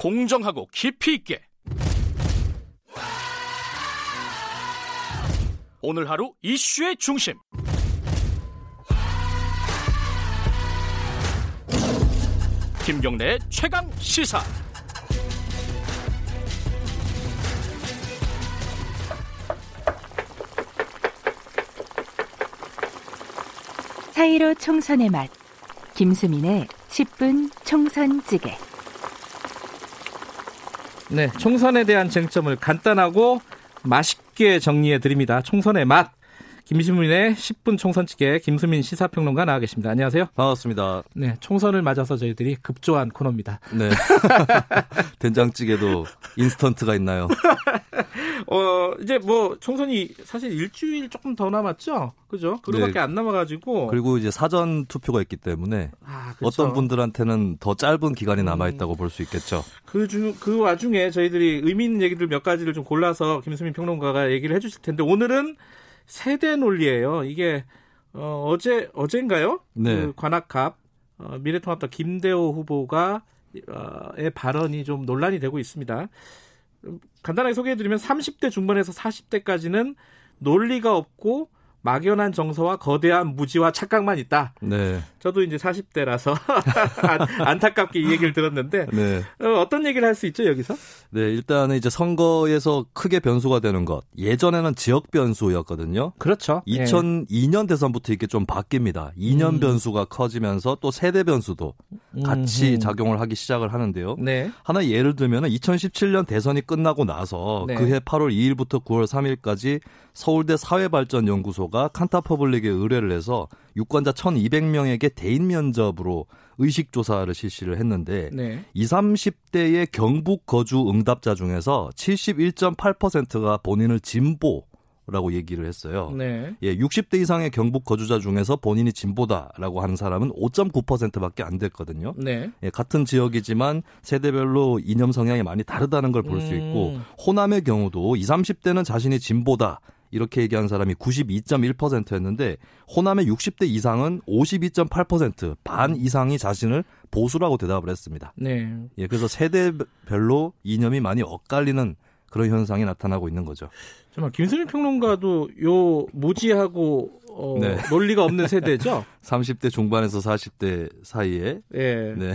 공정하고 깊이 있게. 오늘 하루 이슈의 중심. 김경래의 최강 시사. 사이로 총선의 맛. 김수민의 10분 총선 찌개 네, 총선에 대한 쟁점을 간단하고 맛있게 정리해 드립니다. 총선의 맛. 김수민의 10분 총선찌개 김수민 시사평론가 나와 계십니다. 안녕하세요. 반갑습니다. 네, 총선을 맞아서 저희들이 급조한 코너입니다. 네. 된장찌개도 인스턴트가 있나요? 어, 이제 뭐 총선이 사실 일주일 조금 더 남았죠? 그죠? 그거밖에 네. 안 남아가지고. 그리고 이제 사전 투표가 있기 때문에 아, 그렇죠. 어떤 분들한테는 더 짧은 기간이 남아 있다고 볼수 있겠죠. 그 중, 그 와중에 저희들이 의미 있는 얘기들 몇 가지를 좀 골라서 김수민 평론가가 얘기를 해주실 텐데 오늘은 세대 논리예요. 이게 어, 어제 어젠가요? 네. 그 관악갑 어, 미래통합당 김대호 후보가 어, 의 발언이 좀 논란이 되고 있습니다. 음, 간단하게 소개해드리면 30대 중반에서 40대까지는 논리가 없고 막연한 정서와 거대한 무지와 착각만 있다. 네. 저도 이제 40대라서 안 타깝게 이 얘기를 들었는데 네. 어, 어떤 얘기를 할 수 있죠 여기서? 네, 일단은 이제 선거에서 크게 변수가 되는 것. 예전에는 지역 변수였거든요. 그렇죠. 2002년 대선부터 이게 좀 바뀝니다. 2년 음. 변수가 커지면서 또 세대 변수도 같이. 작용을 하기 시작을 하는데요. 네. 하나 예를 들면 2017년 대선이 끝나고 나서 네. 그해 8월 2일부터 9월 3일까지 서울대 사회발전연구소 가 칸타퍼블릭에 의뢰를 해서 유권자 1,200명에게 대인 면접으로 의식 조사를 실시를 했는데 네. 20, 30대의 경북 거주 응답자 중에서 71.8%가 본인을 진보 라고 얘기를 했어요. 네. 예, 60대 이상의 경북 거주자 중에서 본인이 진보다라고 하는 사람은 5.9%밖에 안 됐거든요. 네. 예, 같은 지역이지만 세대별로 이념 성향이 많이 다르다는 걸 볼수 있고 음. 호남의 경우도 20, 30대는 자신이 진보다 이렇게 얘기한 사람이 92.1%였는데 호남의 60대 이상은 52.8%반 이상이 자신을 보수라고 대답을 했습니다. 네. 예, 그래서 세대별로 이념이 많이 엇갈리는 그런 현상이 나타나고 있는 거죠. 정말 김수민 평론가도 요 무지하고 어, 네. 논리가 없는 세대죠. 30대 중반에서 40대 사이에 예. 네.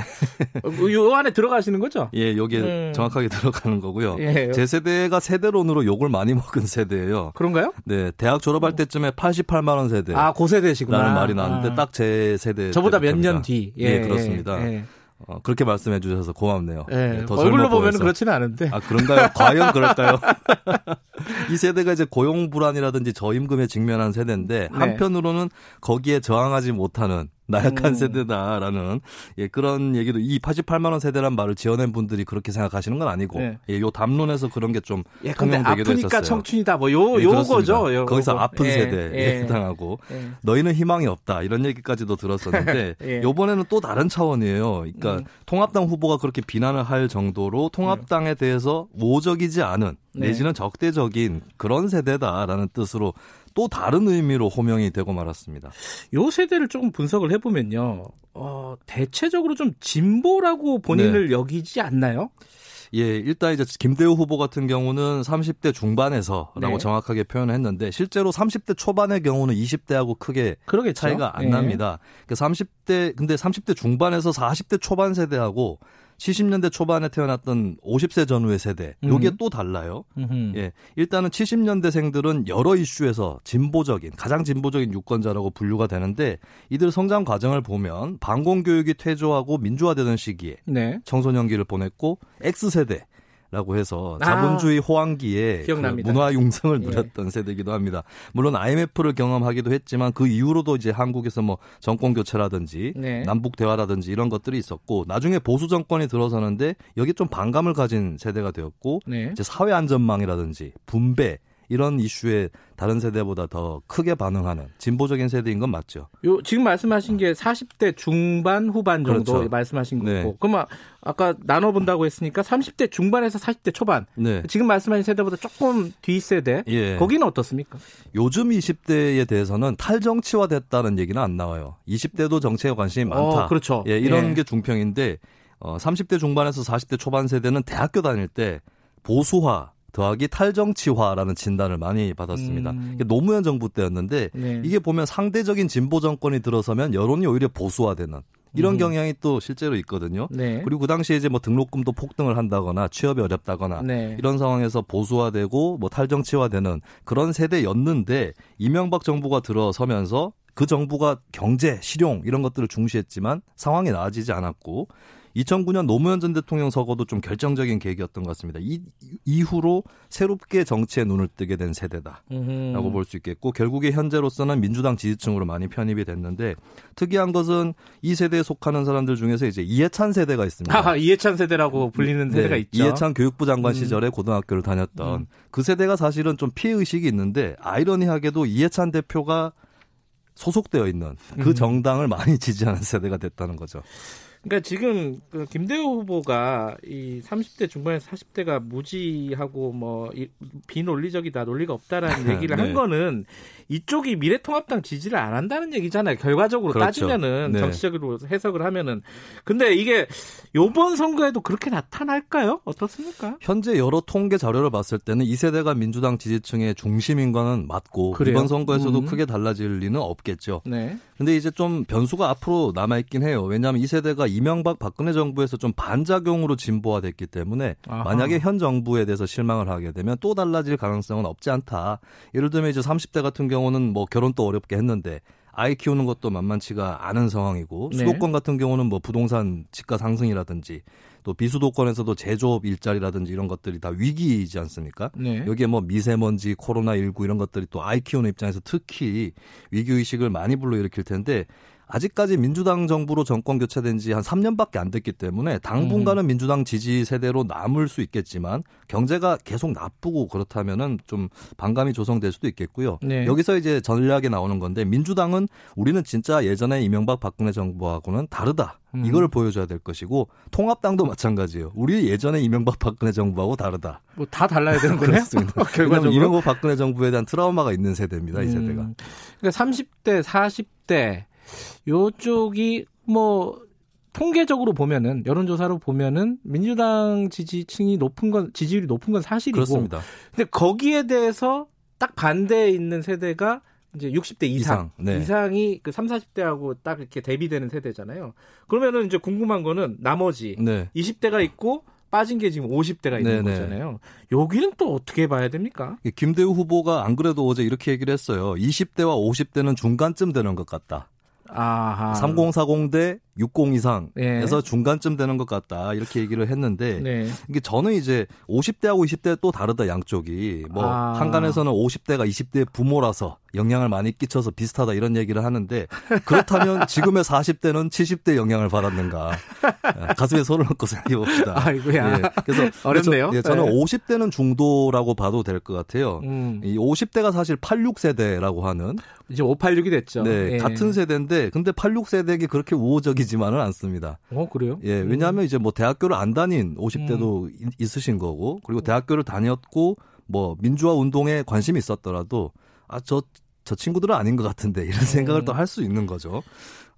어, 요 안에 들어가시는 거죠? 예, 여기에 음. 정확하게 들어가는 거고요. 예. 제 세대가 세대론으로 욕을 많이 먹은 세대예요. 그런가요? 네, 대학 졸업할 때쯤에 88만 원 세대. 아, 고세대시구나. 라는 말이 나왔는데 아. 딱제 세대 저보다 몇. 년 뒤. 예, 그렇습니다. 예. 어, 그렇게 말씀해 주셔서 고맙네요. 예. 네, 더 얼굴로 보면. 그렇지는 않은데. 아, 그런가요? 과연 그럴까요? 이 세대가 이제 고용 불안이라든지 저임금에 직면한 세대인데 네. 한편으로는 거기에 저항하지 못하는 나약한 음. 세대다라는 예, 그런 얘기도 이 88만 원 세대란 말을 지어낸 분들이 그렇게 생각하시는 건 아니고 네. 예, 요 담론에서 그런 게좀 예, 통용되기도 아프니까 했었어요. 청춘이다. 뭐 요, 예, 요거죠. 요, 거기서 요거. 아픈 예, 세대에 예. 해당하고 예. 너희는 희망이 없다 이런 얘기까지도 들었었는데 예. 요번에는 또 다른 차원이에요. 그러니까 음. 통합당 후보가 그렇게 비난을 할 정도로 통합당에 대해서 모적이지 않은 네. 내지는 적대적인 그런 세대다라는 뜻으로 또 다른 의미로 호명이 되고 말았습니다. 요 세대를 조금 분석을 해보면요. 어, 대체적으로 좀 진보라고 본인을 여기지 않나요? 예, 일단 이제 김대우 후보 같은 경우는 30대 중반에서라고 네. 정확하게 표현을 했는데 실제로 30대 초반의 경우는 20대하고 크게 그러겠죠. 차이가 안 예. 납니다. 그 30대 근데 30대 중반에서 40대 초반 세대하고 70년대 초반에 태어났던 50세 전후의 세대 요게 음. 또 달라요. 음흠. 예. 일단은 70년대생들은 여러 이슈에서 진보적인 가장 진보적인 유권자라고 분류가 되는데 이들 성장 과정을 보면 반공 교육이 퇴조하고 민주화되던 시기에 네. 청소년기를 보냈고 X세대 라고 해서 아. 자본주의 호황기에 그 기억납니다. 문화 융성을 예. 누렸던 세대이기도 합니다. 물론 IMF를 경험하기도 했지만 그 이후로도 이제 한국에서 뭐 정권 교체라든지 네. 남북 대화라든지 이런 것들이 있었고 나중에 보수 정권이 들어서는데 여기 좀 반감을 가진 세대가 되었고 네. 이제 사회 안전망이라든지 분배 이런 이슈에 다른 세대보다 더 크게 반응하는 진보적인 세대인 건 맞죠. 요 지금 말씀하신 게 40대 중반 후반 정도 그렇죠. 말씀하신 거고. 네. 그럼 아- 아까 나눠 본다고 했으니까 30대 중반에서 40대 초반. 네. 지금 말씀하신 세대보다 조금 뒤 세대. 예. 거기는 어떻습니까? 요즘 20대에 대해서는 탈정치화 됐다는 얘기는 안 나와요. 20대도 정치에 관심이 많다. 어, 그렇죠. 예, 이런 예. 게 중평인데 어, 30대 중반에서 40대 초반 세대는 대학교 다닐 때 보수화 더하기 탈정치화라는 진단을 많이 받았습니다. 음. 노무현 정부 때였는데 네. 이게 보면 상대적인 진보 정권이 들어서면 여론이 오히려 보수화되는 이런 음. 경향이 또 실제로 있거든요. 네. 그리고 그 당시에 이제 뭐 등록금도 폭등을 한다거나 취업이 어렵다거나 네. 이런 상황에서 보수화되고 뭐 탈정치화되는 그런 세대였는데 이명박 정부가 들어서면서 그 정부가 경제, 실용 이런 것들을 중시했지만 상황이 나아지지 않았고 2009년 노무현 전 대통령 서거도 좀 결정적인 계기였던 것 같습니다. 이 이후로 새롭게 정치에 눈을 뜨게 된 세대다. 음흠. 라고 볼 수 있겠고 결국에 현재로서는 민주당 지지층으로 많이 편입이 됐는데 특이한 것은 이 세대에 속하는 사람들 중에서 이제 이해찬 세대가 있습니다. 하하, 이해찬 세대라고 불리는 세대가 네, 있죠. 이해찬 교육부 장관 음. 시절에 고등학교를 다녔던 음. 그 세대가 사실은 좀 피해 의식이 있는데 아이러니하게도 이해찬 대표가 소속되어 있는 그 음. 정당을 많이 지지하는 세대가 됐다는 거죠. 그러니까 지금 그 김대호 후보가 이 30대 중반에서 40대가 무지하고 뭐 이- 비논리적이다, 논리가 없다라는 얘기를 네. 한 거는 이쪽이 미래통합당 지지를 안 한다는 얘기잖아요. 결과적으로 그렇죠. 따지면은 네. 정치적으로 해석을 하면은 근데 이게 요번 선거에도 그렇게 나타날까요? 어떻습니까? 현재 여러 통계 자료를 봤을 때는 이 세대가 민주당 지지층의 중심인 거는 맞고 그래요? 이번 선거에서도 음. 크게 달라질 리는 없겠죠. 네. 근데 이제 좀 변수가 앞으로 남아 있긴 해요. 왜냐하면 이 세대가 이명박 박근혜 정부에서 좀 반작용으로 진보화됐기 때문에 아하. 만약에 현 정부에 대해서 실망을 하게 되면 또 달라질 가능성은 없지 않다. 예를 들면 이제 30대 같은 경우는 뭐 결혼도 어렵게 했는데 아이 키우는 것도 만만치가 않은 상황이고 네. 수도권 같은 경우는 뭐 부동산 집가 상승이라든지 또 비수도권에서도 제조업 일자리라든지 이런 것들이 다 위기이지 않습니까? 네. 여기에 뭐 미세먼지, 코로나 19 이런 것들이 또 아이 키우는 입장에서 특히 위기 의식을 많이 불러일으킬 텐데 아직까지 민주당 정부로 정권 교체된 지 한 3년밖에 안 됐기 때문에 당분간은 민주당 지지 세대로 남을 수 있겠지만 경제가 계속 나쁘고 그렇다면은 좀 반감이 조성될 수도 있겠고요. 네. 여기서 이제 전략이 나오는 건데 민주당은 우리는 진짜 예전에 이명박 박근혜 정부하고는 다르다. 음. 이거를 보여줘야 될 것이고 통합당도 마찬가지예요. 우리 예전에 이명박 박근혜 정부하고 다르다. 뭐 다 달라야 되는 거네요. 왜냐하면 결과적으로. 이명박 박근혜 정부에 대한 트라우마가 있는 세대입니다. 이 세대가. 음, 그러니까 30대, 40대 요쪽이 뭐 통계적으로 보면은 여론조사로 보면은 민주당 지지층이 높은 건 지지율이 높은 건 사실이고 그렇습니다. 근데 거기에 대해서 딱 반대에 있는 세대가 이제 60대 이상, 이상, 네. 이그 3, 40대하고 딱 이렇게 대비되는 세대잖아요. 그러면은 이제 궁금한 거는 나머지 네. 20대가 있고 빠진 게 지금 50대가 있는 네네. 거잖아요. 여기는 또 어떻게 봐야 됩니까? 김대우 후보가 안 그래도 어제 이렇게 얘기를 했어요. 20대와 50대는 중간쯤 되는 것 같다. 아하. 3040 대 60 예. 이상에서 중간쯤 되는 것 같다. 이렇게 얘기를 했는데 네. 이게 저는 이제 50대하고 20대 또 다르다 양쪽이 뭐 아. 한간에서는 50대가 20대 부모라서 영향을 많이 끼쳐서 비슷하다 이런 얘기를 하는데 그렇다면 지금의 40대는 70대 영향을 받았는가 예, 가슴에 손을 얹고 생각해 봅시다. 아이고야. 그래서 어렵네요. 저, 예, 저는 네. 50대는 중도라고 봐도 될 것 같아요. 음. 이 50대가 사실 86세대라고 하는 이제 586이 됐죠. 네, 예. 같은 세대인데 근데 86세대에게 그렇게 우호적이 지만은 않습니다. 어 그래요? 예, 왜냐하면 이제 뭐 대학교를 안 다닌 50대도 음. 있으신 거고 그리고 대학교를 다녔고 뭐 민주화 운동에 관심이 있었더라도 아 저 저 친구들은 아닌 것 같은데 이런 생각을 음. 또할 수 있는 거죠.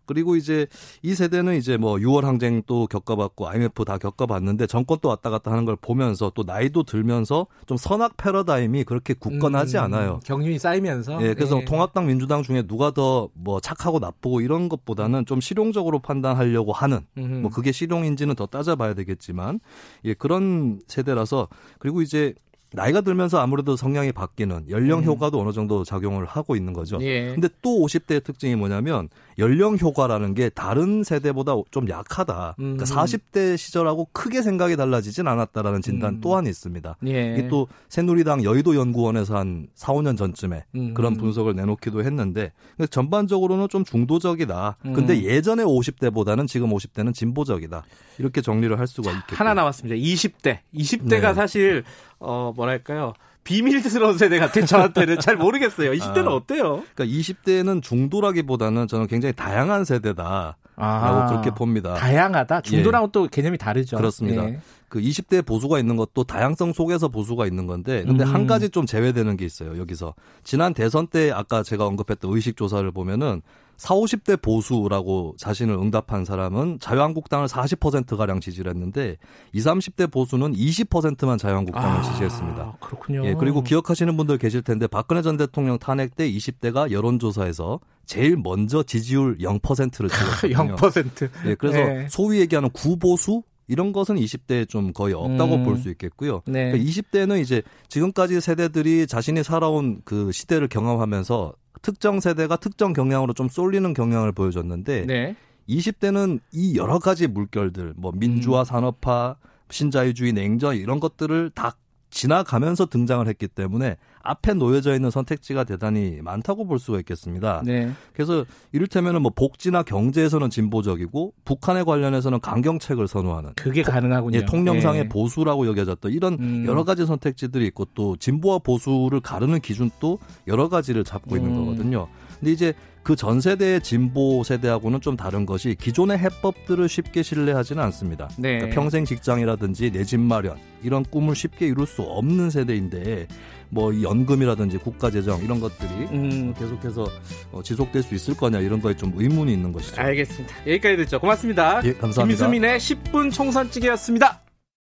그리고 이제 이 세대는 이제 뭐 6월 항쟁 또 겪어봤고 IMF 다 겪어봤는데 정권 또 왔다 갔다 하는 걸 보면서 또 나이도 들면서 좀 선악 패러다임이 그렇게 굳건하지 음, 않아요. 경륜이 쌓이면서. 예, 그래서 예. 통합당 민주당 중에 누가 더 뭐 착하고 나쁘고 이런 것보다는 좀 실용적으로 판단하려고 하는 음. 뭐 그게 실용인지는 더 따져봐야 되겠지만 예 그런 세대라서 그리고 이제 나이가 들면서 아무래도 성향이 바뀌는 연령 음. 효과도 어느 정도 작용을 하고 있는 거죠. 예. 근데 또 50대의 특징이 뭐냐면 연령 효과라는 게 다른 세대보다 좀 약하다. 그러니까 음. 40대 시절하고 크게 생각이 달라지진 않았다라는 진단 음. 또한 있습니다. 예. 이게 또 새누리당 여의도 연구원에서 한 4, 5년 전쯤에 음. 그런 분석을 내놓기도 했는데 전반적으로는 좀 중도적이다. 음. 근데 예전에 50대보다는 지금 50대는 진보적이다. 이렇게 정리를 할 수가 있겠죠. 하나 남았습니다. 20대. 20대가 네. 사실 어 뭐랄까요? 비밀스러운 세대 같은 저한테는 잘 모르겠어요. 20대는 아. 어때요? 그러니까 20대는 중도라기보다는 저는 굉장히 다양한 세대다라고 아, 그렇게 봅니다. 다양하다. 중도랑은 또 개념이 다르죠. 그렇습니다. 예. 그 20대 보수가 있는 것도 다양성 속에서 보수가 있는 건데 근데 음. 한 가지 좀 제외되는 게 있어요. 여기서 지난 대선 때 아까 제가 언급했던 의식 조사를 보면은 4, 50대 보수라고 자신을 응답한 사람은 자유한국당을 40%가량 지지를 했는데 20, 30대 보수는 20%만 자유한국당을 아, 지지했습니다. 그렇군요. 예, 그리고 기억하시는 분들 계실 텐데 박근혜 전 대통령 탄핵 때 20대가 여론조사에서 제일 먼저 지지율 0%를 찍었거든요. 0%. 예, 그래서 네. 소위 얘기하는 구보수 이런 것은 20대에 좀 거의 없다고 음. 볼수 있겠고요. 네. 그러니까 20대는 이제 지금까지 세대들이 자신이 살아온 그 시대를 경험하면서 특정 세대가 특정 경향으로 좀 쏠리는 경향을 보여줬는데 네. 20대는 이 여러 가지 물결들, 뭐 민주화, 음. 산업화, 신자유주의, 냉전 이런 것들을 다 지나가면서 등장을 했기 때문에 앞에 놓여져 있는 선택지가 대단히 많다고 볼 수가 있겠습니다. 네. 그래서 이를테면은 뭐 복지나 경제에서는 진보적이고 북한에 관련해서는 강경책을 선호하는 그게 가능하군요. 예, 통념상의 예. 보수라고 여겨졌던 이런 음. 여러 가지 선택지들이 있고 또 진보와 보수를 가르는 기준도 여러 가지를 잡고 있는 음. 거거든요. 근데 이제 그 전 세대의 진보 세대하고는 좀 다른 것이 기존의 해법들을 쉽게 신뢰하지는 않습니다. 네. 그러니까 평생 직장이라든지 내 집 마련 이런 꿈을 쉽게 이룰 수 없는 세대인데 뭐이 연금이라든지 국가재정 이런 것들이 음. 계속해서 어, 지속될 수 있을 거냐 이런 거에 좀 의문이 있는 것이죠. 알겠습니다. 여기까지 듣죠. 고맙습니다. 예, 감사합니다. 김수민의 10분 총선찌개였습니다.